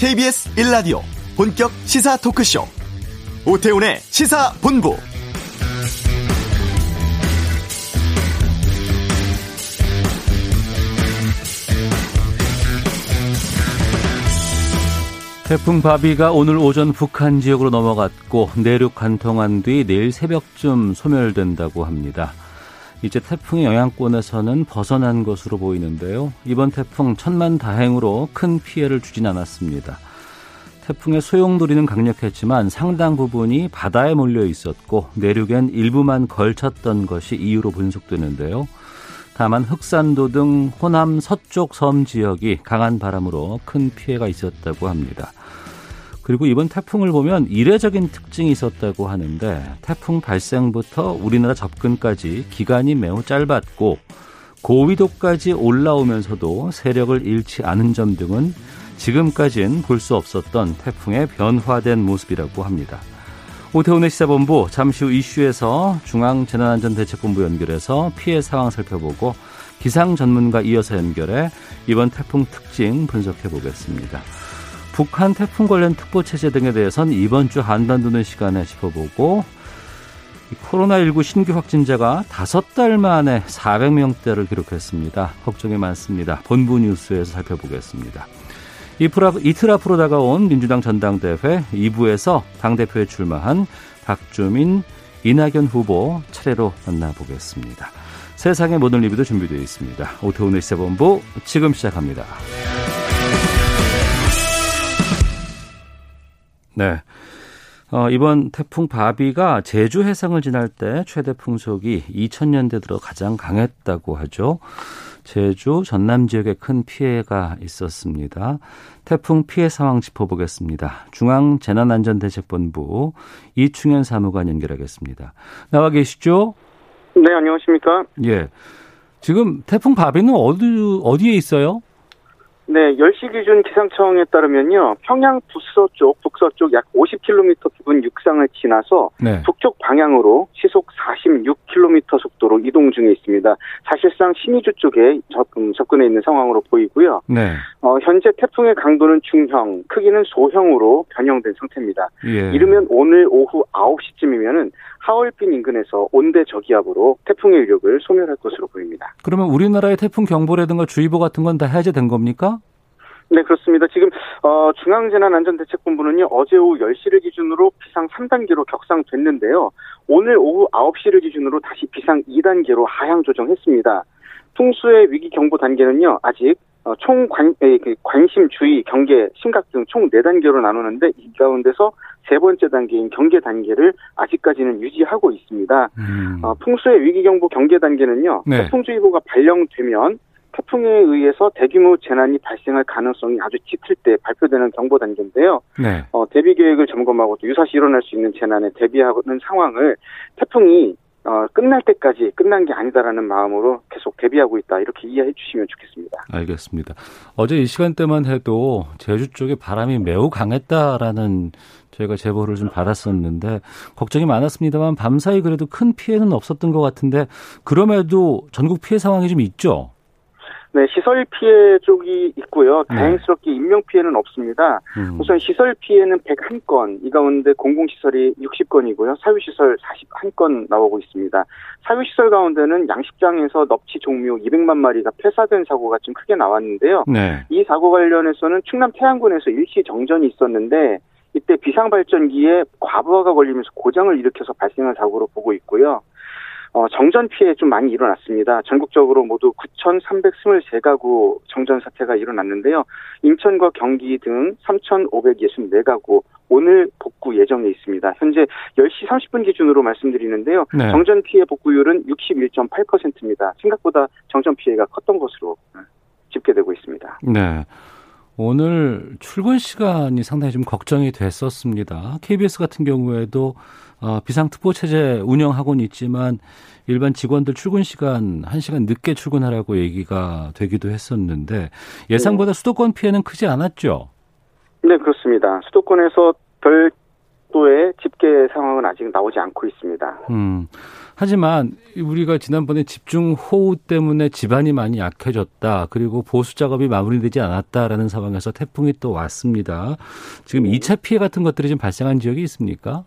KBS 1라디오 본격 시사 토크쇼 오태훈의 시사본부 태풍 바비가 오늘 오전 북한 지역으로 넘어갔고 내륙 관통한 뒤 내일 새벽쯤 소멸된다고 합니다. 이제 태풍의 영향권에서는 벗어난 것으로 보이는데요. 이번 태풍 천만 다행으로 큰 피해를 주진 않았습니다. 태풍의 소용돌이는 강력했지만 상당 부분이 바다에 몰려 있었고 내륙엔 일부만 걸쳤던 것이 이유로 분석되는데요. 다만 흑산도 등 호남 서쪽 섬 지역이 강한 바람으로 큰 피해가 있었다고 합니다. 그리고 이번 태풍을 보면 이례적인 특징이 있었다고 하는데 태풍 발생부터 우리나라 접근까지 기간이 매우 짧았고 고위도까지 올라오면서도 세력을 잃지 않은 점 등은 지금까지는 볼 수 없었던 태풍의 변화된 모습이라고 합니다. 오태훈의 시사본부 잠시 후 이슈에서 중앙재난안전대책본부 연결해서 피해 상황 살펴보고 기상 전문가 이어서 연결해 이번 태풍 특징 분석해 보겠습니다. 북한 태풍 관련 특보 체제 등에 대해선 이번 주 한반도는 시간에 짚어보고 코로나19 신규 확진자가 다섯 달 만에 400명대를 기록했습니다. 걱정이 많습니다. 본부 뉴스에서 살펴보겠습니다. 이틀 앞으로 다가온 민주당 전당대회 2부에서 당대표에 출마한 박주민, 이낙연 후보 차례로 만나보겠습니다. 세상의 모든 리뷰도 준비되어 있습니다. 오태훈의 시사본부 지금 시작합니다. 네. 어, 이번 태풍 바비가 제주 해상을 지날 때 최대 풍속이 2000년대 들어 가장 강했다고 하죠. 제주 전남 지역에 큰 피해가 있었습니다. 태풍 피해 상황 짚어보겠습니다. 중앙재난안전대책본부 이충현 사무관 연결하겠습니다. 나와 계시죠? 네, 안녕하십니까? 예. 지금 태풍 바비는 어디, 어디에 있어요? 네, 10시 기준 기상청에 따르면요. 평양 북서쪽, 북서쪽 약 50km 부근 육상을 지나서 네. 북쪽 방향으로 시속 46km 속도로 이동 중에 있습니다. 사실상 신의주 쪽에 접근, 접근해 있는 상황으로 보이고요. 네. 어, 현재 태풍의 강도는 중형, 크기는 소형으로 변형된 상태입니다. 예. 이르면 오늘 오후 9시쯤이면은 하얼빈 인근에서 온대 저기압으로 태풍의 위력을 소멸할 것으로 보입니다. 그러면 우리나라의 태풍 경보라든가 주의보 같은 건 다 해제된 겁니까? 네, 그렇습니다. 지금 어, 중앙재난안전대책본부는요. 어제 오후 10시를 기준으로 비상 3단계로 격상됐는데요. 오늘 오후 9시를 기준으로 다시 비상 2단계로 하향 조정했습니다. 풍수의 위기 경보 단계는요. 아직 어, 총 관, 그 관심, 주의, 경계, 심각 등 총 4단계로 나누는데 이 가운데서 세 번째 단계인 경계 단계를 아직까지는 유지하고 있습니다. 음. 어, 풍수의 위기경보 경계 단계는요. 네. 태풍주의보가 발령되면 태풍에 의해서 대규모 재난이 발생할 가능성이 아주 짙을 때 발표되는 경보 단계인데요. 네. 어, 대비 계획을 점검하고 또 유사시 일어날 수 있는 재난에 대비하는 상황을 태풍이 어, 끝날 때까지 끝난 게 아니다라는 마음으로 계속 대비하고 있다 이렇게 이해해 주시면 좋겠습니다. 알겠습니다. 어제 이 시간대만 해도 제주 쪽에 바람이 매우 강했다라는 저희가 제보를 좀 받았었는데 걱정이 많았습니다만 밤사이 그래도 큰 피해는 없었던 것 같은데 그럼에도 전국 피해 상황이 좀 있죠. 네, 시설 피해 쪽이 있고요. 네. 다행스럽게 인명 피해는 없습니다. 음. 우선 시설 피해는 101건, 이 가운데 공공시설이 60건이고요. 사유시설 41건 나오고 있습니다. 사유시설 가운데는 양식장에서 넙치 종묘 200만 마리가 폐사된 사고가 좀 크게 나왔는데요. 네. 이 사고 관련해서는 충남 태안군에서 일시 정전이 있었는데 이때 비상발전기에 과부하가 걸리면서 고장을 일으켜서 발생한 사고로 보고 있고요. 어, 정전 피해 좀 많이 일어났습니다. 전국적으로 모두 9,323가구 정전 사태가 일어났는데요. 인천과 경기 등 3,564가구 오늘 복구 예정에 있습니다. 현재 10시 30분 기준으로 말씀드리는데요. 네. 정전 피해 복구율은 61.8%입니다. 생각보다 정전 피해가 컸던 것으로 집계되고 있습니다. 네. 오늘 출근 시간이 상당히 좀 걱정이 됐었습니다. KBS 같은 경우에도 어, 비상특보 체제 운영하고는 있지만 일반 직원들 출근 시간 1시간 늦게 출근하라고 얘기가 되기도 했었는데 예상보다 수도권 피해는 크지 않았죠? 네, 그렇습니다. 수도권에서 별 정도의 집계 상황은 아직 나오지 않고 있습니다. 음. 하지만 우리가 지난번에 집중 호우 때문에 집안이 많이 약해졌다. 그리고 보수 작업이 마무리되지 않았다라는 상황에서 태풍이 또 왔습니다. 지금 2차 피해 같은 것들이 좀 발생한 지역이 있습니까?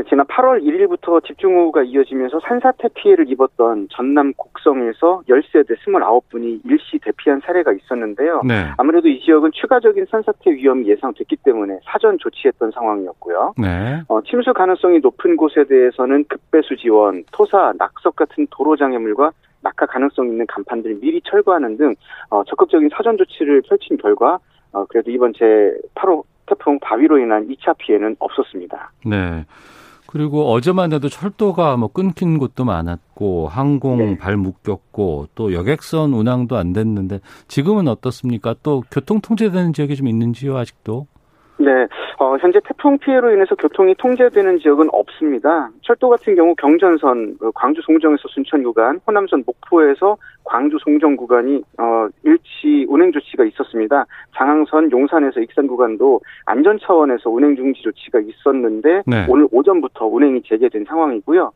네, 지난 8월 1일부터 집중호우가 이어지면서 산사태 피해를 입었던 전남 곡성에서 10세대 29분이 일시 대피한 사례가 있었는데요. 네. 아무래도 이 지역은 추가적인 산사태 위험이 예상됐기 때문에 사전 조치했던 상황이었고요. 네. 어, 침수 가능성이 높은 곳에 대해서는 급배수 지원, 토사, 낙석 같은 도로 장애물과 낙하 가능성 있는 간판들 미리 철거하는 등 어, 적극적인 사전 조치를 펼친 결과 어, 그래도 이번 제 8호 태풍 바위로 인한 2차 피해는 없었습니다. 네. 그리고 어제만 해도 철도가 뭐 끊긴 곳도 많았고 항공 네. 발 묶였고 또 여객선 운항도 안 됐는데 지금은 어떻습니까? 또 교통 통제되는 지역이 좀 있는지요 아직도? 네, 어, 현재 태풍 피해로 인해서 교통이 통제되는 지역은 없습니다. 철도 같은 경우 경전선, 그 광주 송정에서 순천 구간, 호남선 목포에서 광주 송정 구간이 어, 일치 운행 조치가 있었습니다. 장항선 용산에서 익산 구간도 안전 차원에서 운행 중지 조치가 있었는데 네. 오늘 오전부터 운행이 재개된 상황이고요.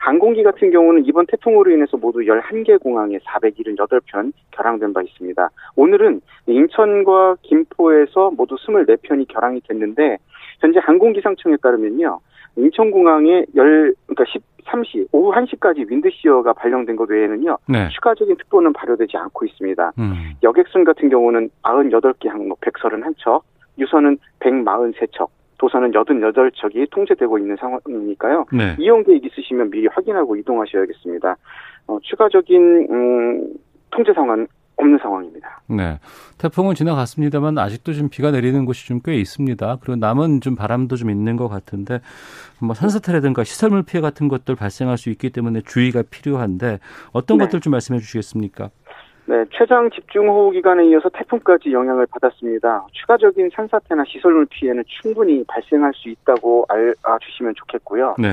항공기 같은 경우는 이번 태풍으로 인해서 모두 11개 공항에 478편 결항된 바 있습니다. 오늘은 인천과 김포에서 모두 24편이 결항이 됐는데 현재 항공기상청에 따르면요. 인천공항에 10, 그러니까 13시, 오후 1시까지 윈드시어가 발령된 것 외에는요. 네. 추가적인 특보는 발효되지 않고 있습니다. 음. 여객선 같은 경우는 98개 항목 131척, 유선은 143척, 도서는 88척이 통제되고 있는 상황이니까요. 네. 이용 계획 있으시면 미리 확인하고 이동하셔야겠습니다. 어, 추가적인 음, 통제 상황은 없는 상황입니다. 네. 태풍은 지나갔습니다만 아직도 좀 비가 내리는 곳이 좀 꽤 있습니다. 그리고 남은 좀 바람도 좀 있는 것 같은데 뭐 산사태라든가 시설물 피해 같은 것들 발생할 수 있기 때문에 주의가 필요한데 어떤 네. 것들 좀 말씀해 주시겠습니까? 네, 최장 집중호우 기간에 이어서 태풍까지 영향을 받았습니다. 추가적인 산사태나 시설물 피해는 충분히 발생할 수 있다고 알아주시면 좋겠고요. 네.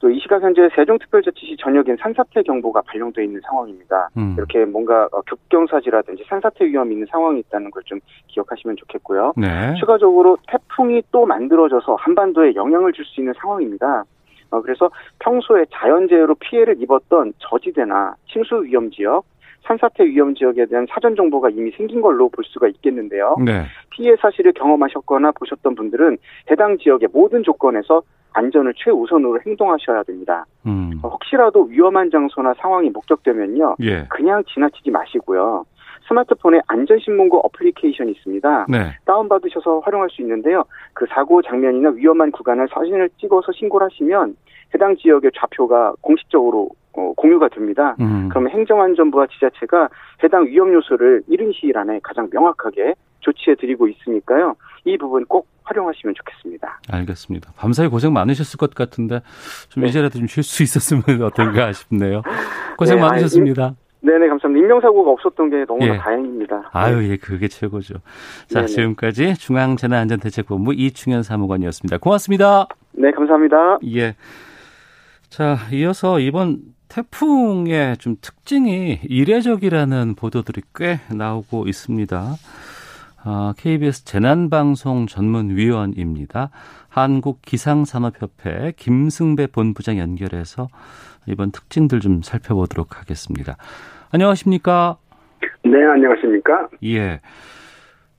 또 이 시각 현재 세종특별자치시 전역엔 산사태 경보가 발령돼 있는 상황입니다. 음. 이렇게 뭔가 어, 급경사지라든지 산사태 위험이 있는 상황이 있다는 걸 좀 기억하시면 좋겠고요. 네. 추가적으로 태풍이 또 만들어져서 한반도에 영향을 줄 수 있는 상황입니다. 어, 그래서 평소에 자연재해로 피해를 입었던 저지대나 침수 위험 지역, 산사태 위험 지역에 대한 사전 정보가 이미 생긴 걸로 볼 수가 있겠는데요. 네. 피해 사실을 경험하셨거나 보셨던 분들은 해당 지역의 모든 조건에서 안전을 최우선으로 행동하셔야 됩니다. 음. 혹시라도 위험한 장소나 상황이 목격되면요, 예. 그냥 지나치지 마시고요. 스마트폰에 안전신문고 어플리케이션이 있습니다. 네. 다운받으셔서 활용할 수 있는데요. 그 사고 장면이나 위험한 구간을 사진을 찍어서 신고를 하시면 해당 지역의 좌표가 공식적으로 어, 공유가 됩니다. 음. 그러면 행정안전부와 지자체가 해당 위험 요소를 이른 시일 안에 가장 명확하게 조치해 드리고 있으니까요. 이 부분 꼭 활용하시면 좋겠습니다. 알겠습니다. 밤사이 고생 많으셨을 것 같은데 좀 네. 이제라도 좀 쉴 수 있었으면 어떤가 싶네요. 고생 네, 많으셨습니다. 네네, 감사합니다. 인명사고가 없었던 게 너무나 예. 다행입니다. 아유, 예, 그게 최고죠. 자, 네네. 지금까지 중앙재난안전대책본부 이충현 사무관이었습니다. 고맙습니다. 네, 감사합니다. 예. 자, 이어서 이번 태풍의 좀 특징이 이례적이라는 보도들이 꽤 나오고 있습니다. 어, KBS 재난방송 전문위원입니다. 한국기상산업협회 김승배 본부장 연결해서 이번 특징들 좀 살펴보도록 하겠습니다. 안녕하십니까? 네, 안녕하십니까? 예.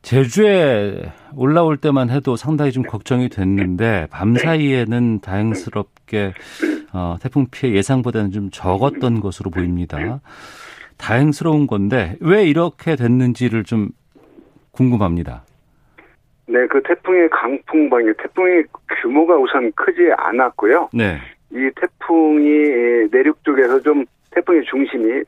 제주에 올라올 때만 해도 상당히 좀 걱정이 됐는데 밤 사이에는 다행스럽게 어, 태풍 피해 예상보다는 좀 적었던 것으로 보입니다. 다행스러운 건데 왜 이렇게 됐는지를 좀 궁금합니다. 네, 그 태풍의 강풍방이 태풍의 규모가 우선 크지 않았고요. 네. 이 태풍이 내륙 쪽에서 좀 태풍의 중심이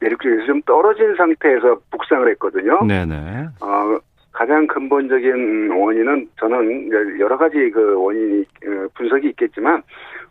내륙 쪽에서 좀 떨어진 상태에서 북상을 했거든요. 네네. 어, 가장 근본적인 원인은 저는 여러 가지 그 원인이 어, 분석이 있겠지만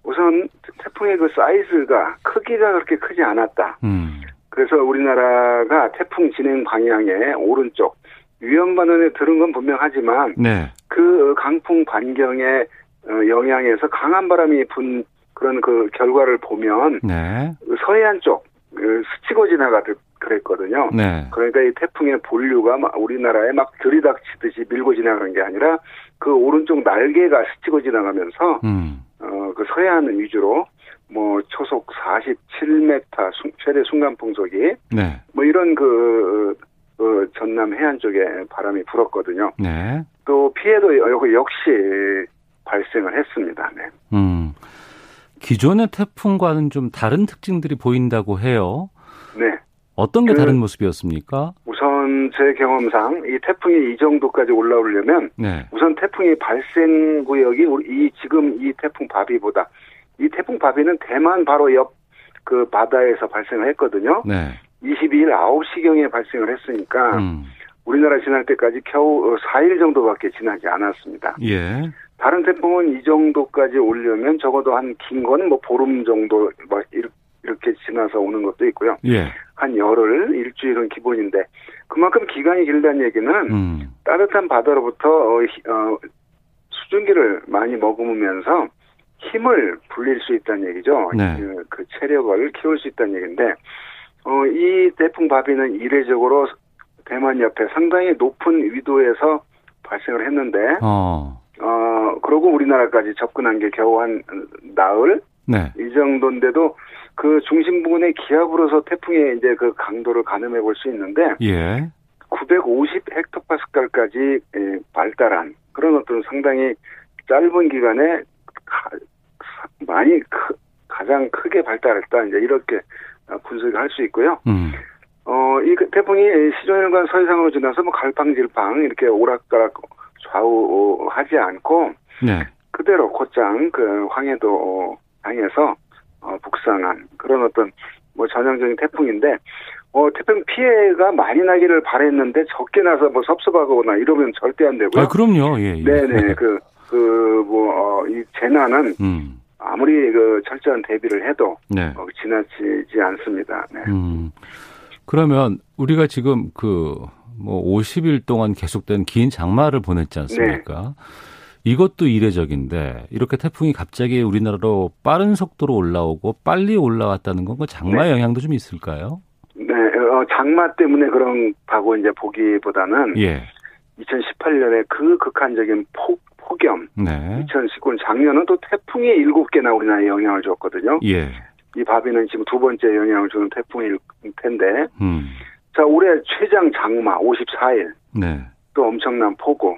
우선 태풍의 그 사이즈가 크기가 그렇게 크지 않았다. 음. 그래서 우리나라가 태풍 진행 방향의 오른쪽 위험 반원에 들은 건 분명하지만 네. 그 강풍 반경의 어, 영향에서 강한 바람이 분 그런 그 결과를 보면 네. 서해안 쪽그 스치고 지나가듯 그랬거든요. 네. 그러니까 이 태풍의 본류가 우리나라에 막 들이닥치듯이 밀고 지나간 게 아니라 그 오른쪽 날개가 스치고 지나가면서 음. 어그 서해안 위주로 뭐 초속 47m 최대 순간 풍속이 네. 뭐 이런 그, 그 전남 해안 쪽에 바람이 불었거든요. 네. 또 피해도 역시 발생을 했습니다. 네. 음. 기존의 태풍과는 좀 다른 특징들이 보인다고 해요. 네. 어떤 게 그, 다른 모습이었습니까? 우선 제 경험상 이 태풍이 이 정도까지 올라오려면 네. 우선 태풍이 발생 구역이 이 지금 이 태풍 바비보다 이 태풍 바비는 대만 바로 옆 그 바다에서 발생을 했거든요. 네. 22일 9시경에 발생을 했으니까 음. 우리나라 지날 때까지 겨우 4일 정도밖에 지나지 않았습니다. 예. 다른 태풍은 이 정도까지 오려면 적어도 한 긴 건 뭐 보름 정도 막 이렇게 지나서 오는 것도 있고요. 예. 한 열흘, 일주일은 기본인데 그만큼 기간이 길다는 얘기는 음. 따뜻한 바다로부터 어, 어, 수증기를 많이 머금으면서 힘을 불릴 수 있다는 얘기죠. 네. 그, 그, 체력을 키울 수 있다는 얘기인데 어, 이 태풍 바비는 이례적으로 대만 옆에 상당히 높은 위도에서 발생을 했는데 어. 어, 그러고 우리나라까지 접근한 게 겨우 한 나흘? 네. 이 정도인데도 그 중심 부근의 기압으로서 태풍의 이제 그 강도를 가늠해 볼 수 있는데. 예. 950 헥토파스칼까지 예, 발달한 그런 어떤 상당히 짧은 기간에 가, 많이 크, 가장 크게 발달했다. 이제 이렇게 분석할 수 있고요. 음. 어, 이그 태풍이 시종일관 서해상으로 지나서 뭐 갈팡질팡 이렇게 오락가락 좌우 하지 않고 네. 그대로 곧장 그 황해도 향해서 어, 북상한 그런 어떤 뭐 전형적인 태풍인데 어, 태풍 피해가 많이 나기를 바랬는데 적게 나서 뭐 섭섭하거나 이러면 절대 안 되고요. 아, 그럼요. 예, 예. 네네. 그, 그, 뭐, 어, 이 재난은 음. 아무리 그 철저한 대비를 해도 네. 어, 지나치지 않습니다. 네. 음. 그러면 우리가 지금 그 뭐 50일 동안 계속된 긴 장마를 보냈지 않습니까? 네. 이것도 이례적인데 이렇게 태풍이 갑자기 우리나라로 빠른 속도로 올라오고 빨리 올라왔다는 건 그 장마 네. 영향도 좀 있을까요? 네, 어, 장마 때문에 그런다고 이제 보기보다는 예. 2018년에 그 극한적인 폭 폭염, 네. 2019년 작년은 또 태풍이 7개나 우리나라에 영향을 줬거든요. 예. 이 바비는 지금 두 번째 영향을 주는 태풍일 텐데 음. 자, 올해 최장 장마 54일. 네. 또 엄청난 폭우.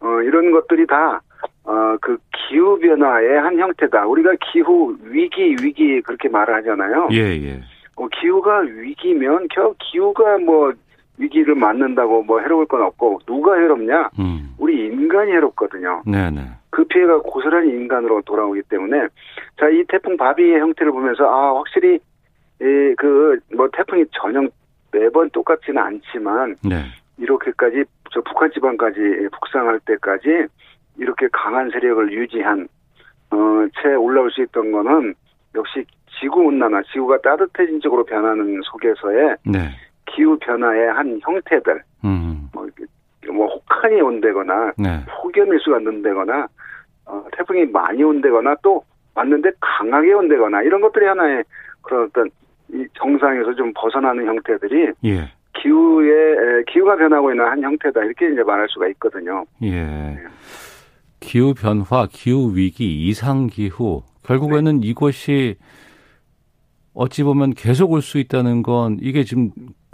어, 이런 것들이 다, 어, 그 기후변화의 한 형태다. 우리가 기후 위기, 위기 그렇게 말을 하잖아요. 예, 예. 어, 기후가 위기면, 겨, 기후가 뭐, 위기를 맞는다고 뭐 해로울 건 없고, 누가 해롭냐? 음. 우리 인간이 해롭거든요. 네네. 네. 그 피해가 고스란히 인간으로 돌아오기 때문에, 자, 이 태풍 바비의 형태를 보면서, 아, 확실히, 이, 그, 뭐, 태풍이 전형 매번 똑같지는 않지만 네. 이렇게까지 저 북한 지방까지 북상할 때까지 이렇게 강한 세력을 유지한 어, 채 올라올 수 있던 거는 역시 지구 온난화, 지구가 따뜻해진 쪽으로 변하는 속에서의 네. 기후 변화의 한 형태들, 음. 뭐, 뭐 혹한이 온다거나 네. 폭염일수가 는다거나 어, 태풍이 많이 온다거나 또 왔는데 강하게 온다거나 이런 것들이 하나의 그런 어떤 이 정상에서 좀 벗어나는 형태들이 예. 기후에 기후가 변하고 있는 한 형태다 이렇게 이제 말할 수가 있거든요. 예. 네. 기후 변화, 기후 위기, 이상 기후 결국에는 네. 이것이 어찌 보면 계속 올 수 있다는 건 이게 지금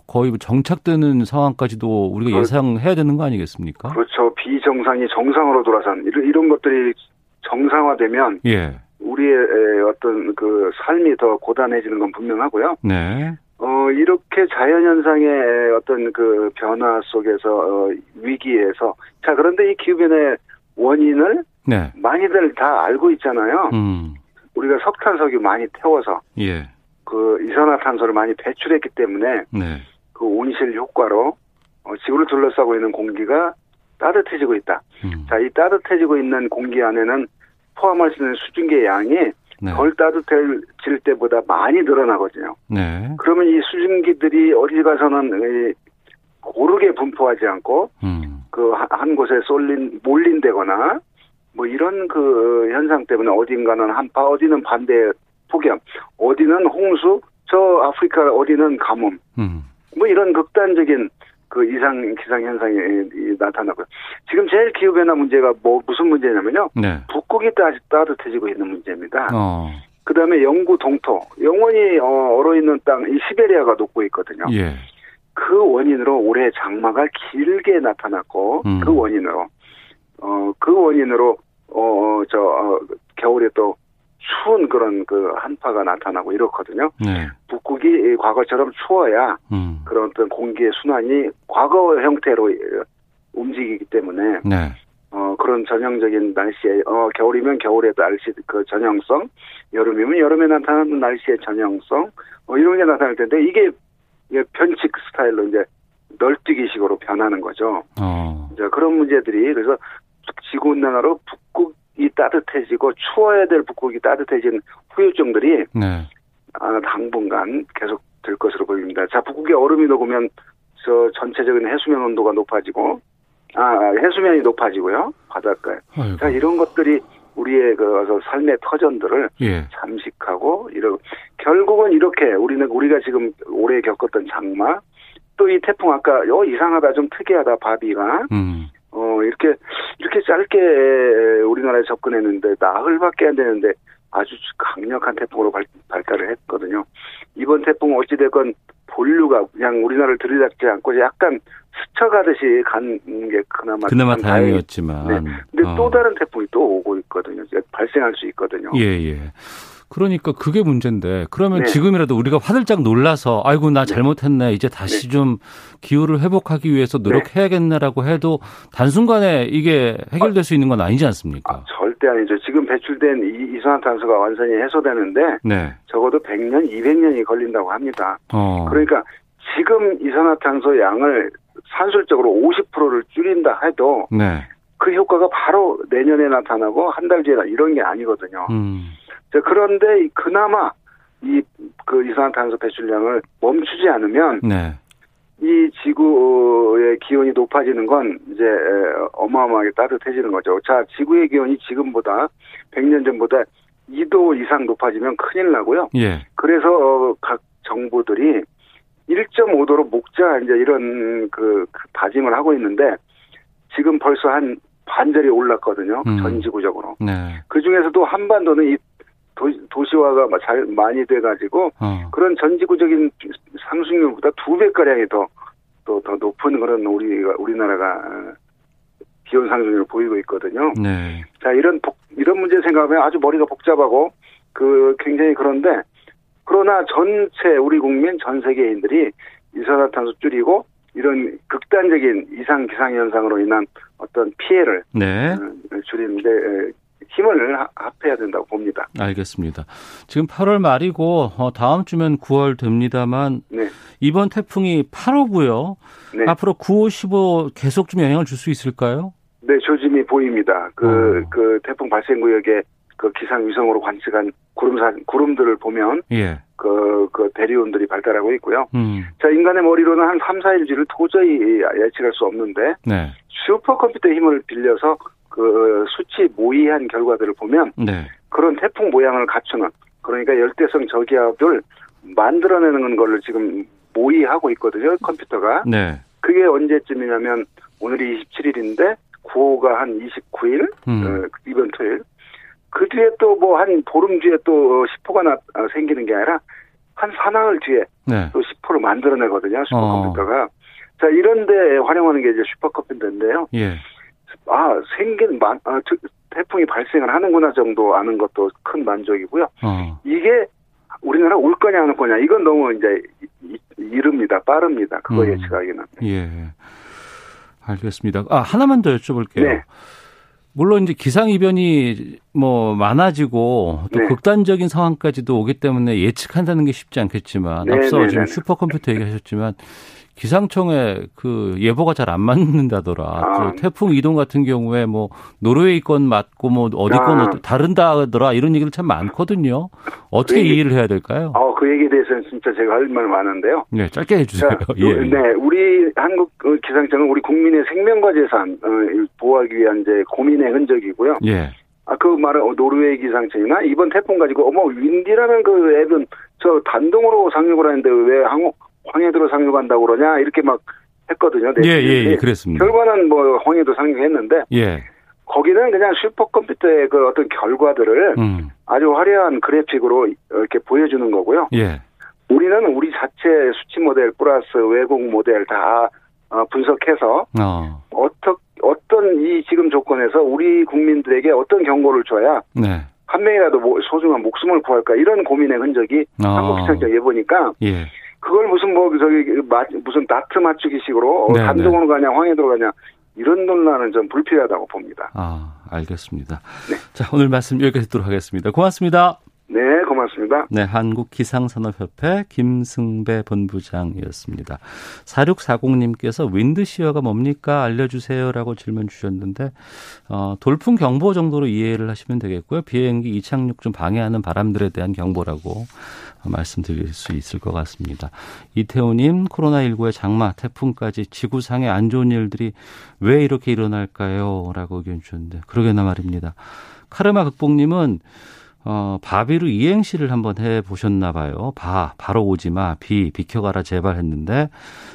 거의 정착되는 상황까지도 우리가 그 예상해야 되는 거 아니겠습니까? 그렇죠. 비정상이 정상으로 돌아선 이런, 이런 것들이 정상화되면 예. 우리의 어떤 그 삶이 더 고단해지는 건 분명하고요. 네. 어, 이렇게 자연 현상의 어떤 그 변화 속에서, 어, 위기에서. 자, 그런데 이 기후 변화의 원인을 네. 많이들 다 알고 있잖아요. 음. 우리가 석탄 석유 많이 태워서. 예. 그 이산화탄소를 많이 배출했기 때문에. 네. 그 온실 효과로 어, 지구를 둘러싸고 있는 공기가 따뜻해지고 있다. 음. 자, 이 따뜻해지고 있는 공기 안에는 포함할 수 있는 수증기의 양이 네. 덜 따뜻해질 때보다 많이 늘어나거든요. 네. 그러면 이 수증기들이 어디 가서는 고르게 분포하지 않고 음. 그한 곳에 쏠린 몰린다거나 뭐 이런 그 현상 때문에 어딘가는 한파, 어디는 반대 폭염, 어디는 홍수, 저 아프리카 어디는 가뭄. 음. 뭐 이런 극단적인 그 이상 기상 현상이 나타나고요. 지금 제일 기후 변화 문제가 뭐 무슨 문제냐면요. 네. 북극이 따, 따뜻해지고 있는 문제입니다. 어. 그다음에 영구 동토, 영원히 어, 얼어 있는 땅, 이 시베리아가 녹고 있거든요. 예. 그 원인으로 올해 장마가 길게 나타났고 음. 그 원인으로 어 그 원인으로 어저 어, 겨울에 또 추운 그런 그 한파가 나타나고 이렇거든요. 네. 북극이 과거처럼 추워야 음. 그런 어떤 공기의 순환이 과거 형태로 움직이기 때문에 네. 어 그런 전형적인 날씨에 어 겨울이면 겨울의 날씨 그 전형성, 여름이면 여름에 나타나는 날씨의 전형성 뭐 이런 게 나타날 텐데 이게 변칙 스타일로 이제 널뛰기식으로 변하는 거죠. 어. 이제 그런 문제들이 그래서 지구 온난화로 북극 이 따뜻해지고 추워야 될 북극이 따뜻해진 후유증들이 네. 아, 당분간 계속 될 것으로 보입니다. 자, 북극에 얼음이 녹으면 저 전체적인 해수면 온도가 높아지고 아, 해수면이 높아지고요. 바닷가에. 아이고. 자, 이런 것들이 우리의 그 삶의 터전들을 예. 잠식하고 이런 결국은 이렇게 우리는 우리가 지금 올해 겪었던 장마 또 이 태풍 아까 어 이상하다 좀 특이하다 바비가 음. 어, 이렇게, 이렇게 짧게 우리나라에 접근했는데, 나흘밖에 안 되는데, 아주 강력한 태풍으로 발, 발달을 했거든요. 이번 태풍 어찌됐건 본류가 그냥 우리나라를 들이닥지 않고 약간 스쳐가듯이 간 게 그나마 그나마 다행이었지만 네. 근데 어. 또 다른 태풍이 또 오고 있거든요. 발생할 수 있거든요. 예, 예. 그러니까 그게 문제인데 그러면 네. 지금이라도 우리가 화들짝 놀라서 아이고 나 네. 잘못했네 이제 다시 네. 좀 기후를 회복하기 위해서 네. 노력해야겠네라고 해도 단순간에 이게 해결될 수 있는 건 아니지 않습니까? 아, 절대 아니죠. 배출된 이 이산화탄소가 완전히 해소되는데 네. 적어도 100년, 200년이 걸린다고 합니다. 어. 그러니까 지금 이산화탄소 양을 산술적으로 50%를 줄인다 해도 네. 그 효과가 바로 내년에 나타나고 한 달 뒤에 이런 게 아니거든요. 음. 그런데 그나마 이 그 이산화탄소 배출량을 멈추지 않으면 네. 이 지구의 기온이 높아지는 건 이제 어마어마하게 따뜻해지는 거죠. 자, 지구의 기온이 지금보다 100년 전보다 2도 이상 높아지면 큰일 나고요. 예. 그래서 어, 각 정부들이 1.5도로 목자 이제 이런 그, 그 다짐을 하고 있는데 지금 벌써 한 반절이 올랐거든요. 음. 전 지구적으로. 네. 그 중에서도 한반도는 이 도시, 화가 잘 많이 돼가지고 어. 그런 전지구적인 상승률보다 두 배 가량이 더, 또, 더 높은 그런 우리가, 우리나라가 기온 상승률을 보이고 있거든요. 네. 자, 이런, 복, 이런 문제 생각하면 아주 머리가 복잡하고 그 굉장히 그런데 그러나 전체 우리 국민 전 세계인들이 이산화탄소 줄이고 이런 극단적인 이상 기상 현상으로 인한 어떤 피해를 네. 어, 줄이는데 힘을 합해야 된다고 봅니다. 알겠습니다. 지금 8월 말이고 어, 다음 주면 9월 됩니다만 네. 이번 태풍이 8호고요. 네. 앞으로 9, 5, 15 계속 좀 영향을 줄 수 있을까요? 네, 조짐이 보입니다. 그, 어. 그 태풍 발생 구역에 그 기상 위성으로 관측한 구름사 구름들을 보면 예. 그, 그 대리온들이 발달하고 있고요. 음. 자, 인간의 머리로는 한 3, 4일 뒤를 도저히 예측할 수 없는데 네. 슈퍼컴퓨터 힘을 빌려서 그 수치 모의한 결과들을 보면 네. 그런 태풍 모양을 갖추는 그러니까 열대성 저기압을 만들어내는 걸로 지금 모의하고 있거든요 컴퓨터가. 네. 그게 언제쯤이냐면 오늘이 27일인데 9호가 한 29일 음. 어, 이번 토요일. 그 뒤에 또 뭐 한 보름 뒤에 또 10호가 나, 어, 생기는 게 아니라 한 사나흘 뒤에 네. 또 10호를 만들어내거든요 슈퍼컴퓨터가. 어. 자 이런데 활용하는 게 이제 슈퍼컴퓨터인데요. 예. 아 생긴 만 아, 태풍이 발생을 하는구나 정도 아는 것도 큰 만족이고요. 어. 이게 우리나라 올 거냐 안 올 거냐 이건 너무 이제 이릅니다 빠릅니다. 그거 음. 예측하기는. 예. 알겠습니다. 아 하나만 더 여쭤볼게요. 네. 물론 이제 기상 이변이 뭐 많아지고 또 네. 극단적인 상황까지도 오기 때문에 예측한다는 게 쉽지 않겠지만 네, 앞서 네, 지금 네. 슈퍼컴퓨터 얘기하셨지만 기상청에 그 예보가 잘 안 맞는다더라. 아. 그 태풍 이동 같은 경우에 뭐 노르웨이 건 맞고 뭐 어디 건 아. 다른다더라 이런 얘기를 참 많거든요. 어떻게 그 얘기, 이해를 해야 될까요? 어, 그 얘기에 대해서는 진짜 제가 할 말 많은데요. 네, 짧게 해주세요. 자, 예. 네, 우리 한국 그 기상청은 우리 국민의 생명과 재산 어, 보호하기 위한 이제 고민의 흔적이고요. 예. 아, 그 말은 노르웨이 기상청이나 이번 태풍 가지고 어머 윈디라는 그 앱은 저 단동으로 상륙을 하는데 왜 항공 황해도로 상륙한다고 그러냐 이렇게 막 했거든요. 예, 예, 예, 그랬습니다. 결과는 뭐 황해도 상륙했는데 예. 거기는 그냥 슈퍼컴퓨터의 그 어떤 결과들을 음. 아주 화려한 그래픽으로 이렇게 보여주는 거고요. 예. 우리는 우리 자체 수치 모델 플러스 외국 모델 다 어, 분석해서 어. 어떻 어떤 이 지금 조건에서 우리 국민들에게 어떤 경고를 줘야 네. 한 명이라도 소중한 목숨을 구할까 이런 고민의 흔적이 어. 한국 시청자 예보니까 예. 그걸 무슨 뭐 저기 무슨 다트 맞추기식으로 네, 단종으로 네. 가냐 황해도로 가냐 이런 논란은 좀 불필요하다고 봅니다. 아 알겠습니다. 네. 자 오늘 말씀 여기까지 듣도록 하겠습니다. 고맙습니다. 네, 고맙습니다. 네, 한국기상산업협회 김승배 본부장이었습니다. 4640님께서 윈드시어가 뭡니까? 알려주세요라고 질문 주셨는데, 어, 돌풍 경보 정도로 이해를 하시면 되겠고요. 비행기 이착륙 좀 방해하는 바람들에 대한 경보라고 말씀드릴 수 있을 것 같습니다. 이태우님, 코로나19의 장마, 태풍까지 지구상에 안 좋은 일들이 왜 이렇게 일어날까요? 라고 의견 주셨는데, 그러게나 말입니다. 카르마 극복님은 어, 바비로 이행시를 한번 해 보셨나 봐요. 바, 바로 오지 마. 비, 비켜가라 제발 했는데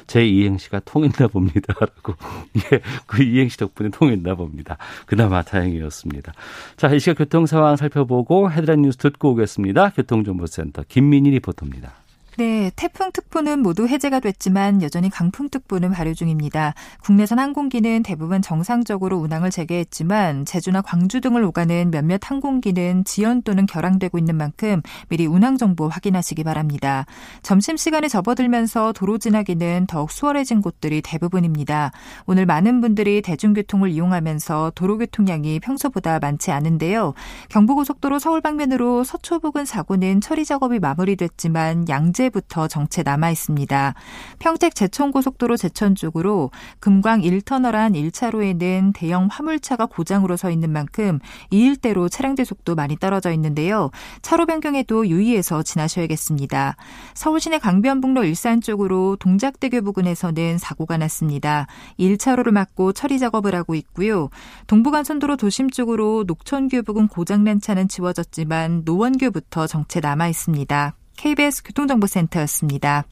제 이행시가 통했나 봅니다라고. 예, 그 이행시 덕분에 통했나 봅니다. 그나마 다행이었습니다. 자, 이 시각 교통 상황 살펴보고 헤드라인 뉴스 듣고 오겠습니다. 교통정보센터 김민희 리포터입니다. 네, 태풍특보는 모두 해제가 됐지만 여전히 강풍특보는 발효 중입니다. 국내선 항공기는 대부분 정상적으로 운항을 재개했지만 제주나 광주 등을 오가는 몇몇 항공기는 지연 또는 결항되고 있는 만큼 미리 운항 정보 확인하시기 바랍니다. 점심시간에 접어들면서 도로 지나기는 더욱 수월해진 곳들이 대부분입니다. 오늘 많은 분들이 대중교통을 이용하면서 도로교통량이 평소보다 많지 않은데요. 경부고속도로 서울 방면으로 서초 부근 사고는 처리 작업이 마무리됐지만 양재 어제부터 정체 남아 있습니다. 평택 제천고속도로 제천 쪽으로 금광 1터널 안 1차로에는 대형 화물차가 고장으로 서 있는 만큼 이 일대로 차량대 속도 많이 떨어져 있는데요. 차로 변경에도 유의해서 지나셔야겠습니다. 서울시내 강변북로 일산 쪽으로 동작대교 부근에서는 사고가 났습니다. 1차로를 막고 처리 작업을 하고 있고요. 동부간선도로 도심 쪽으로 녹천교 부근 고장난 차는 지워졌지만 노원교부터 정체 남아 있습니다. KBS 교통정보센터였습니다.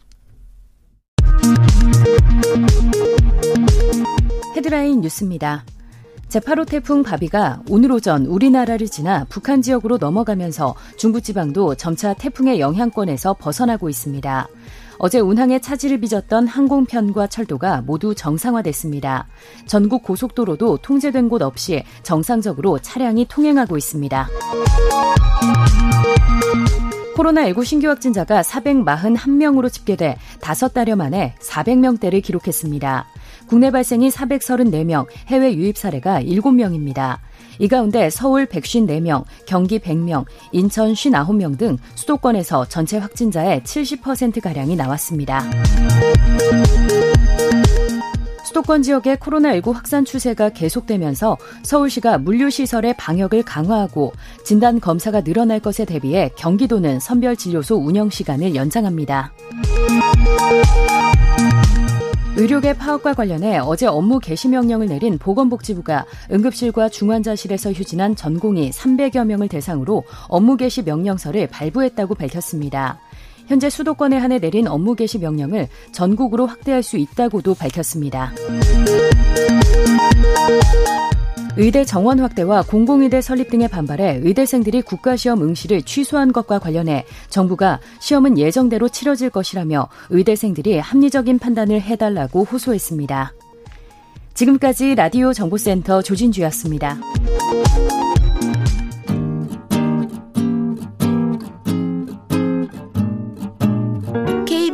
헤드라인 뉴스입니다. 제8호 태풍 바비가 오늘 오전 우리나라를 지나 북한 지역으로 넘어가면서 중부지방도 점차 태풍의 영향권에서 벗어나고 있습니다. 어제 운항에 차질을 빚었던 항공편과 철도가 모두 정상화됐습니다. 전국 고속도로도 통제된 곳 없이 정상적으로 차량이 통행하고 있습니다. 코로나19 신규 확진자가 441명으로 집계돼 5달여 만에 400명대를 기록했습니다. 국내 발생이 434명, 해외 유입 사례가 7명입니다. 이 가운데 서울 154명, 경기 100명, 인천 59명 등 수도권에서 전체 확진자의 70%가량이 나왔습니다. 수도권 지역의 코로나19 확산 추세가 계속되면서 서울시가 물류시설의 방역을 강화하고 진단 검사가 늘어날 것에 대비해 경기도는 선별진료소 운영 시간을 연장합니다. 의료계 파업과 관련해 어제 업무 개시 명령을 내린 보건복지부가 응급실과 중환자실에서 휴진한 전공의 300여 명을 대상으로 업무 개시 명령서를 발부했다고 밝혔습니다. 현재 수도권에 한해 내린 업무 개시 명령을 전국으로 확대할 수 있다고도 밝혔습니다. 의대 정원 확대와 공공의대 설립 등의 반발에 의대생들이 국가시험 응시를 취소한 것과 관련해 정부가 시험은 예정대로 치러질 것이라며 의대생들이 합리적인 판단을 해달라고 호소했습니다. 지금까지 라디오 정보센터 조진주였습니다.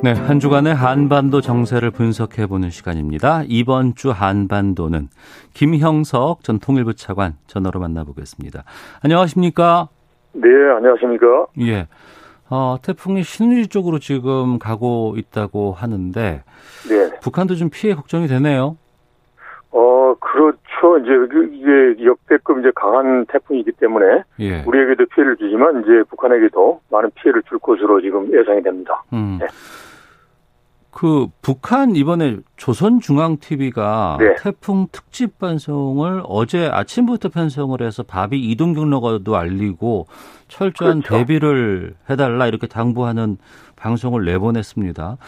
네, 한 주간의 한반도 정세를 분석해 보는 시간입니다. 이번 주 한반도는 김형석 전 통일부 차관 전화로 만나보겠습니다. 안녕하십니까? 네, 안녕하십니까? 예. 어, 태풍이 신의 쪽으로 지금 가고 있다고 하는데, 네. 북한도 좀 피해 걱정이 되네요. 그렇죠. 이제 그 이게 역대급 이제 강한 태풍이기 때문에 예. 우리에게도 피해를 주지만 이제 북한에게도 많은 피해를 줄 것으로 지금 예상이 됩니다. 음. 네. 그 북한 이번에 조선중앙TV가 네. 태풍 특집 방송을 어제 아침부터 편성을 해서 바비 이동 경로가도 알리고 철저한 그렇죠. 대비를 해달라 이렇게 당부하는 방송을 내보냈습니다.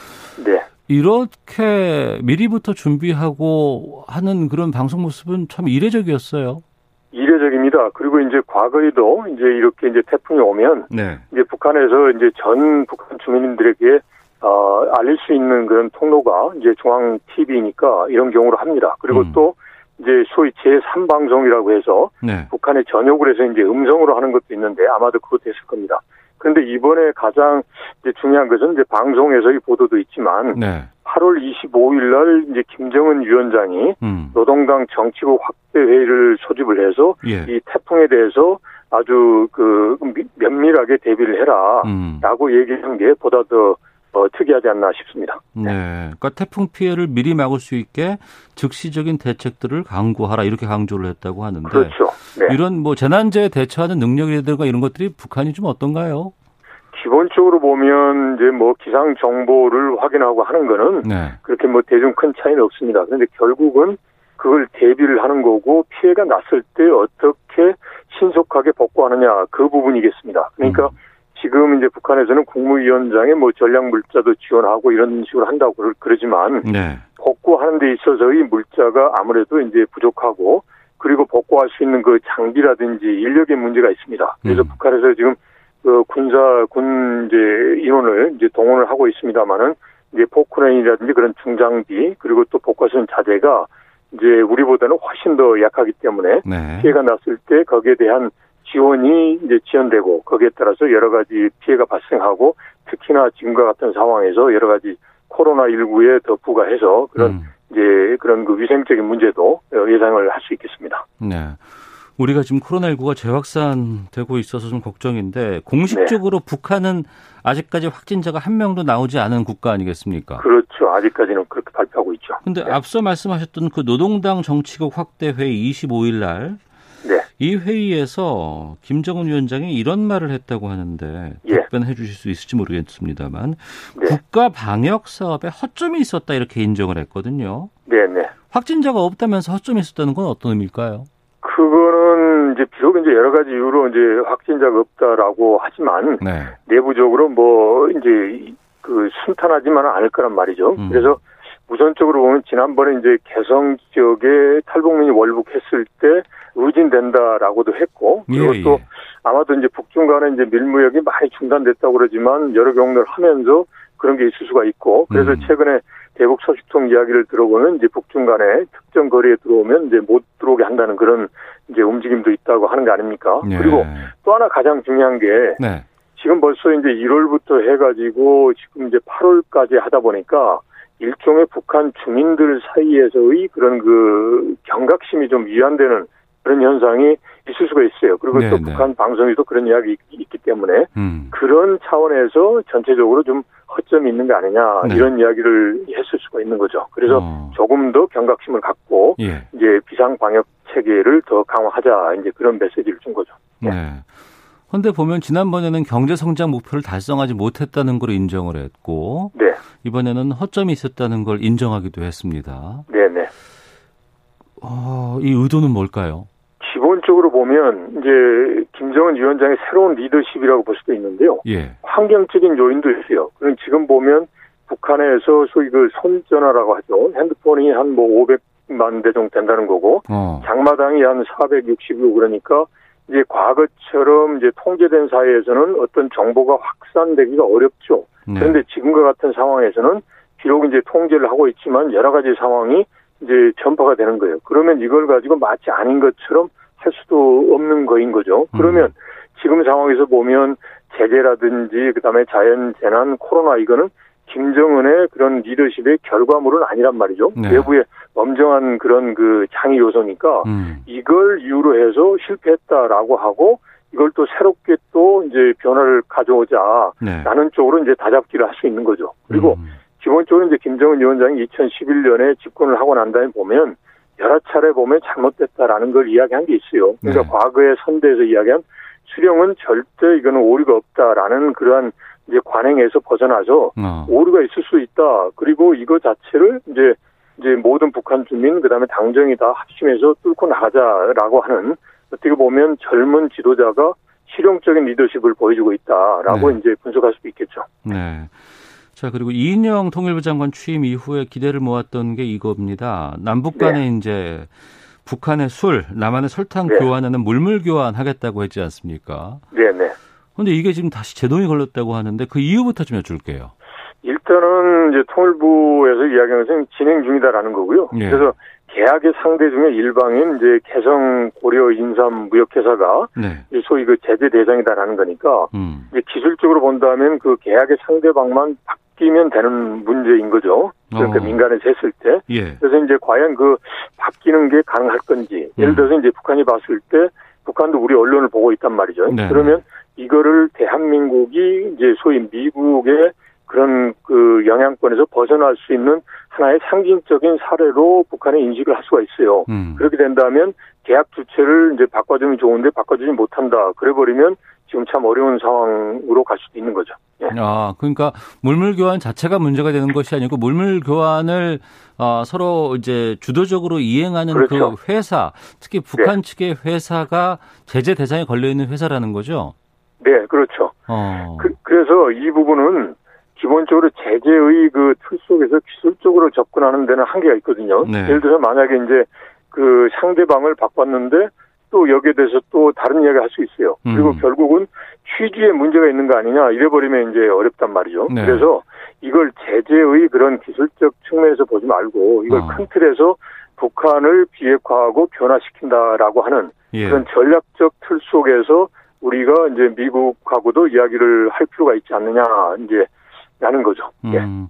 네. 이렇게 미리부터 준비하고 하는 그런 방송 모습은 참 이례적이었어요. 이례적입니다. 그리고 이제 과거에도 이제 이렇게 이제 태풍이 오면 네. 이제 북한에서 이제 전 북한 주민들에게 어, 알릴 수 있는 그런 통로가 이제 중앙 TV니까 이런 경우로 합니다. 그리고 음. 또 이제 소위 제3방송이라고 해서 네. 북한에 전역을 해서 이제 음성으로 하는 것도 있는데 아마도 그것도 했을 겁니다. 그런데 이번에 가장 이제 중요한 것은 이제 방송에서의 보도도 있지만 네. 8월 25일 날 이제 김정은 위원장이 음. 노동당 정치국 확대 회의를 소집을 해서 예. 이 태풍에 대해서 아주 그 면밀하게 대비를 해라라고 음. 얘기한 게 보다 더 어, 특이하지 않나 싶습니다. 네. 네. 그러니까 태풍 피해를 미리 막을 수 있게 즉시적인 대책들을 강구하라 이렇게 강조를 했다고 하는데 그렇죠. 네. 이런 뭐 재난재해 대처하는 능력이라든가 이런 것들이 북한이 좀 어떤가요? 기본적으로 보면 이제 뭐 기상 정보를 확인하고 하는 거는 네. 그렇게 뭐 대중 큰 차이는 없습니다. 그런데 결국은 그걸 대비를 하는 거고 피해가 났을 때 어떻게 신속하게 복구하느냐 그 부분이겠습니다. 그러니까 음. 지금 이제 북한에서는 국무위원장의 뭐 전략 물자도 지원하고 이런 식으로 한다고 그러지만 네. 복구하는 데 있어서의 물자가 아무래도 이제 부족하고 그리고 복구할 수 있는 그 장비라든지 인력의 문제가 있습니다. 그래서 음. 북한에서 지금 그 군사 군 이제 인원을 이제 동원을 하고 있습니다만은 이제 포크레인이라든지 그런 중장비 그리고 또 복구할 수 있는 자재가 이제 우리보다는 훨씬 더 약하기 때문에 네. 피해가 났을 때 거기에 대한 지원이 이제 지연되고 거기에 따라서 여러 가지 피해가 발생하고 특히나 지금과 같은 상황에서 여러 가지 코로나 19에 더 부과해서 그런 음. 이제 그런 그 위생적인 문제도 예상을 할 수 있겠습니다. 네. 우리가 지금 코로나19가 재확산되고 있어서 좀 걱정인데 공식적으로 네. 북한은 아직까지 확진자가 한 명도 나오지 않은 국가 아니겠습니까? 그렇죠. 아직까지는 그렇게 발표하고 있죠. 근데 네. 앞서 말씀하셨던 그 노동당 정치국 확대 회의 25일 날 네. 이 회의에서 김정은 위원장이 이런 말을 했다고 하는데 예. 답변해 주실 수 있을지 모르겠습니다만 네. 국가 방역 사업에 허점이 있었다 이렇게 인정을 했거든요. 네, 네. 확진자가 없다면서 허점이 있었다는 건 어떤 의미일까요? 그거는 이제 비록 이제 여러 가지 이유로 이제 확진자가 없다라고 하지만 네. 내부적으로 뭐 이제 그 순탄하지만은 않을 거란 말이죠. 음. 그래서 우선적으로 보면 지난번에 이제 개성 지역에 탈북민이 월북했을 때 의진된다라고도 했고 그리고 예, 또 예. 아마도 이제 북중 간에 이제 밀무역이 많이 중단됐다고 그러지만 여러 경로를 하면서 그런 게 있을 수가 있고 그래서 음. 최근에 대북 소식통 이야기를 들어보면 이제 북중 간에 특정 거리에 들어오면 이제 못 들어오게 한다는 그런 이제 움직임도 있다고 하는 거 아닙니까? 예. 그리고 또 하나 가장 중요한 게 네. 지금 벌써 이제 1월부터 해가지고 지금 이제 8월까지 하다 보니까 일종의 북한 주민들 사이에서의 그런 그 경각심이 좀 위안되는 그런 현상이 있을 수가 있어요. 그리고 네, 또 네. 북한 방송에도 그런 이야기 있기 때문에 음. 그런 차원에서 전체적으로 좀 허점이 있는 거 아니냐 네. 이런 이야기를 했을 수가 있는 거죠. 그래서 어. 조금 더 경각심을 갖고 예. 이제 비상 방역 체계를 더 강화하자 이제 그런 메시지를 준 거죠. 네. 그런데 보면 지난번에는 경제 성장 목표를 달성하지 못했다는 걸 인정을 했고 네. 이번에는 허점이 있었다는 걸 인정하기도 했습니다. 네, 네. 어, 이 의도는 뭘까요? 기본적으로 보면 이제 김정은 위원장의 새로운 리더십이라고 볼 수도 있는데요. 예. 환경적인 요인도 있어요. 그럼 지금 보면 북한에서 소위 그 손전화라고 하죠. 핸드폰이 한 뭐 500만 대 정도 된다는 거고 어. 장마당이 한 460여 그러니까 이제 과거처럼 이제 통제된 사회에서는 어떤 정보가 확산되기가 어렵죠. 네. 그런데 지금과 같은 상황에서는 비록 이제 통제를 하고 있지만 여러 가지 상황이 이제 전파가 되는 거예요. 그러면 이걸 가지고 마치 아닌 것처럼 할 수도 없는 거인 거죠. 그러면 음. 지금 상황에서 보면 제재라든지 그다음에 자연 재난 코로나 이거는 김정은의 그런 리더십의 결과물은 아니란 말이죠. 네. 외부의 엄정한 그런 그 장애 요소니까 음. 이걸 이유로 해서 실패했다라고 하고 이걸 또 새롭게 또 이제 변화를 가져오자 네. 라는 쪽으로 이제 다잡기를 할 수 있는 거죠. 그리고 음. 기본적으로 이제 김정은 위원장이 2011년에 집권을 하고 난 다음에 보면 여러 차례 보면 잘못됐다라는 걸 이야기한 게 있어요. 그러니까 네. 과거의 선대에서 이야기한 수령은 절대 이거는 오류가 없다라는 그러한 이제 관행에서 벗어나서 어. 오류가 있을 수 있다. 그리고 이거 자체를 이제 이제 모든 북한 주민 그다음에 당정이 다 합심해서 뚫고 나가자라고 하는 어떻게 보면 젊은 지도자가 실용적인 리더십을 보여주고 있다라고 네. 이제 분석할 수도 있겠죠. 네. 자 그리고 이인영 통일부 장관 취임 이후에 기대를 모았던 게 이겁니다. 남북 간에 네. 이제 북한의 술, 남한의 설탕 네. 교환하는 물물 교환하겠다고 했지 않습니까? 네, 네. 근데 이게 지금 다시 제동이 걸렸다고 하는데 그 이유부터 좀 여쭐게요. 일단은 이제 통일부에서 이야기하는 것은 진행 중이다라는 거고요. 예. 그래서 계약의 상대 중에 일방인 이제 개성 고려 인삼 무역회사가 네. 소위 그 제재 대상이다라는 거니까 음. 이제 기술적으로 본다면 그 계약의 상대방만 바뀌면 되는 문제인 거죠. 그러니까 어. 민간에서 했을 때. 예. 그래서 이제 과연 그 바뀌는 게 가능할 건지. 예를 음. 들어서 이제 북한이 봤을 때 북한도 우리 언론을 보고 있단 말이죠. 네. 그러면 이거를 대한민국이 이제 소위 미국의 그런 그 영향권에서 벗어날 수 있는 하나의 상징적인 사례로 북한의 인식을 할 수가 있어요. 음. 그렇게 된다면 계약 주체를 이제 바꿔주면 좋은데 바꿔주지 못한다. 그래버리면 지금 참 어려운 상황으로 갈 수도 있는 거죠. 예. 아, 그러니까 물물 교환 자체가 문제가 되는 것이 아니고 물물 교환을 어, 서로 이제 주도적으로 이행하는 그 그렇죠. 그 회사, 특히 북한 네. 측의 회사가 제재 대상에 걸려 있는 회사라는 거죠. 네, 그렇죠. 어. 그, 래서이 부분은 기본적으로 제재의 그 틀 속에서 기술적으로 접근하는 데는 한계가 있거든요. 네. 예를 들어서 만약에 이제 그 상대방을 바꿨는데 또 여기에 대해서 또 다른 이야기 할 수 있어요. 음. 그리고 결국은 취지에 문제가 있는 거 아니냐 이래버리면 이제 어렵단 말이죠. 네. 그래서 이걸 제재의 그런 기술적 측면에서 보지 말고 이걸 어. 큰 틀에서 북한을 비핵화하고 변화시킨다라고 하는 예. 그런 전략적 틀 속에서 우리가 이제 미국하고도 이야기를 할 필요가 있지 않느냐 이제 라는 거죠. 예. 음.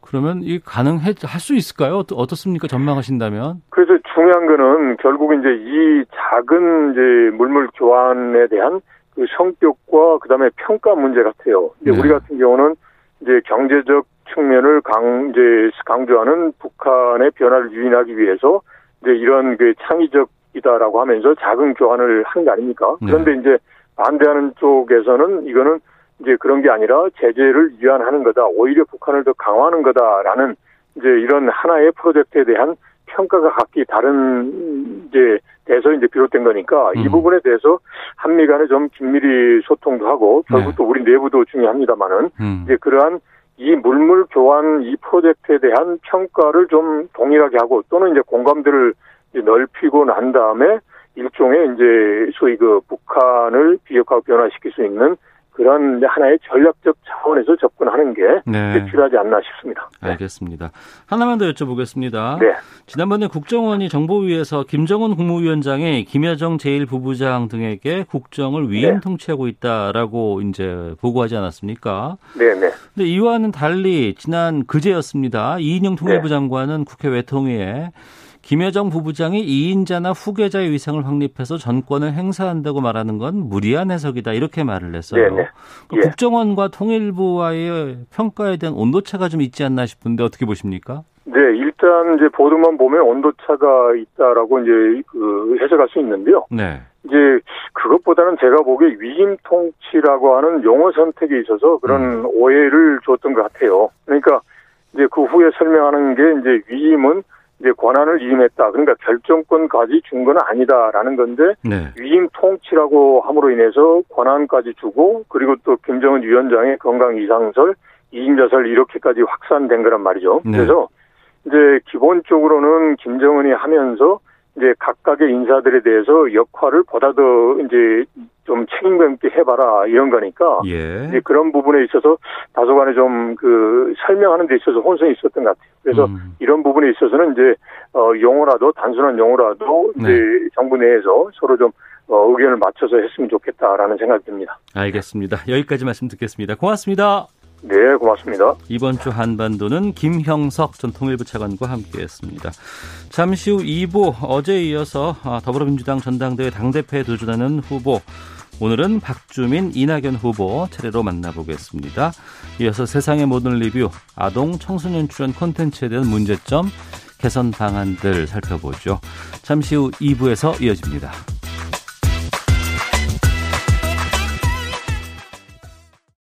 그러면 이 가능할 수 있을까요? 어떻습니까? 전망하신다면? 그래서 중요한 거는 결국 이제 이 작은 이제 물물 교환에 대한 그 성격과 그다음에 평가 문제 같아요. 이제 네. 우리 같은 경우는 이제 경제적 측면을 강 이제 강조하는 북한의 변화를 유인하기 위해서 이제 이런 그 창의적이다라고 하면서 작은 교환을 하는 게 아닙니까? 네. 그런데 네. 이제 반대하는 쪽에서는 이거는 이제 그런 게 아니라 제재를 위안하는 거다. 오히려 북한을 더 강화하는 거다라는 이제 이런 하나의 프로젝트에 대한 평가가 각기 다른 이제 돼서 이제 비롯된 거니까 음. 이 부분에 대해서 한미 간에 좀 긴밀히 소통도 하고 결국 네. 또 우리 내부도 중요합니다만은 음. 이제 그러한 이 물물 교환 이 프로젝트에 대한 평가를 좀 동일하게 하고 또는 이제 공감대를 이제 넓히고 난 다음에 일종의 이제 소위 그 북한을 비핵화 변화시킬 수 있는 그런 하나의 전략적 차원에서 접근하는 게 네. 필요하지 않나 싶습니다. 네. 알겠습니다. 하나만 더 여쭤보겠습니다. 네. 지난번에 국정원이 정보위에서 김정은 국무위원장이 김여정 제1부부장 등에게 국정을 위임 네. 통치하고 있다라고 이제 보고하지 않았습니까? 네, 네. 근데 이와는 달리 지난 그제였습니다. 이인영 통일부 네. 장관은 국회 외통위에 김여정 부부장이 2인자나 후계자의 위상을 확립해서 전권을 행사한다고 말하는 건 무리한 해석이다 이렇게 말을 했어요. 네, 네. 그 예. 국정원과 통일부와의 평가에 대한 온도차가 좀 있지 않나 싶은데 어떻게 보십니까? 네, 일단 이제 보도만 보면 온도차가 있다라고 이제 그 해석할 수 있는데요. 네. 이제 그것보다는 제가 보기에 위임 통치라고 하는 용어 선택에 있어서 그런 음. 오해를 줬던 것 같아요. 그러니까 이제 그 후에 설명하는 게 이제 위임은 이제 권한을 위임했다. 그러니까 결정권까지 준 건 아니다라는 건데 네. 위임 통치라고 함으로 인해서 권한까지 주고 그리고 또 김정은 위원장의 건강 이상설, 이인자설 이렇게까지 확산된 거란 말이죠. 네. 그래서 이제 기본적으로는 김정은이 하면서 이제 각각의 인사들에 대해서 역할을 보다 더 이제 좀 책임감 있게 해봐라 이런 거니까 예. 이제 그런 부분에 있어서 다소간에 좀 그 설명하는 데 있어서 혼선이 있었던 것 같아요. 그래서 음. 이런 부분에 있어서는 이제 어 용어라도 단순한 용어라도 네. 이제 정부 내에서 서로 좀 어, 의견을 맞춰서 했으면 좋겠다라는 생각이 듭니다. 알겠습니다. 여기까지 말씀 듣겠습니다. 고맙습니다. 네, 고맙습니다. 이번 주 한반도는 김형석 전 통일부 차관과 함께했습니다. 잠시 후 2부 어제에 이어서 아, 더불어민주당 전당대회 당대표에 도전하는 후보 오늘은 박주민, 이낙연 후보 차례로 만나보겠습니다. 이어서 세상의 모든 리뷰, 아동 청소년 출연 콘텐츠에 대한 문제점, 개선 방안들 살펴보죠. 잠시 후 2부에서 이어집니다.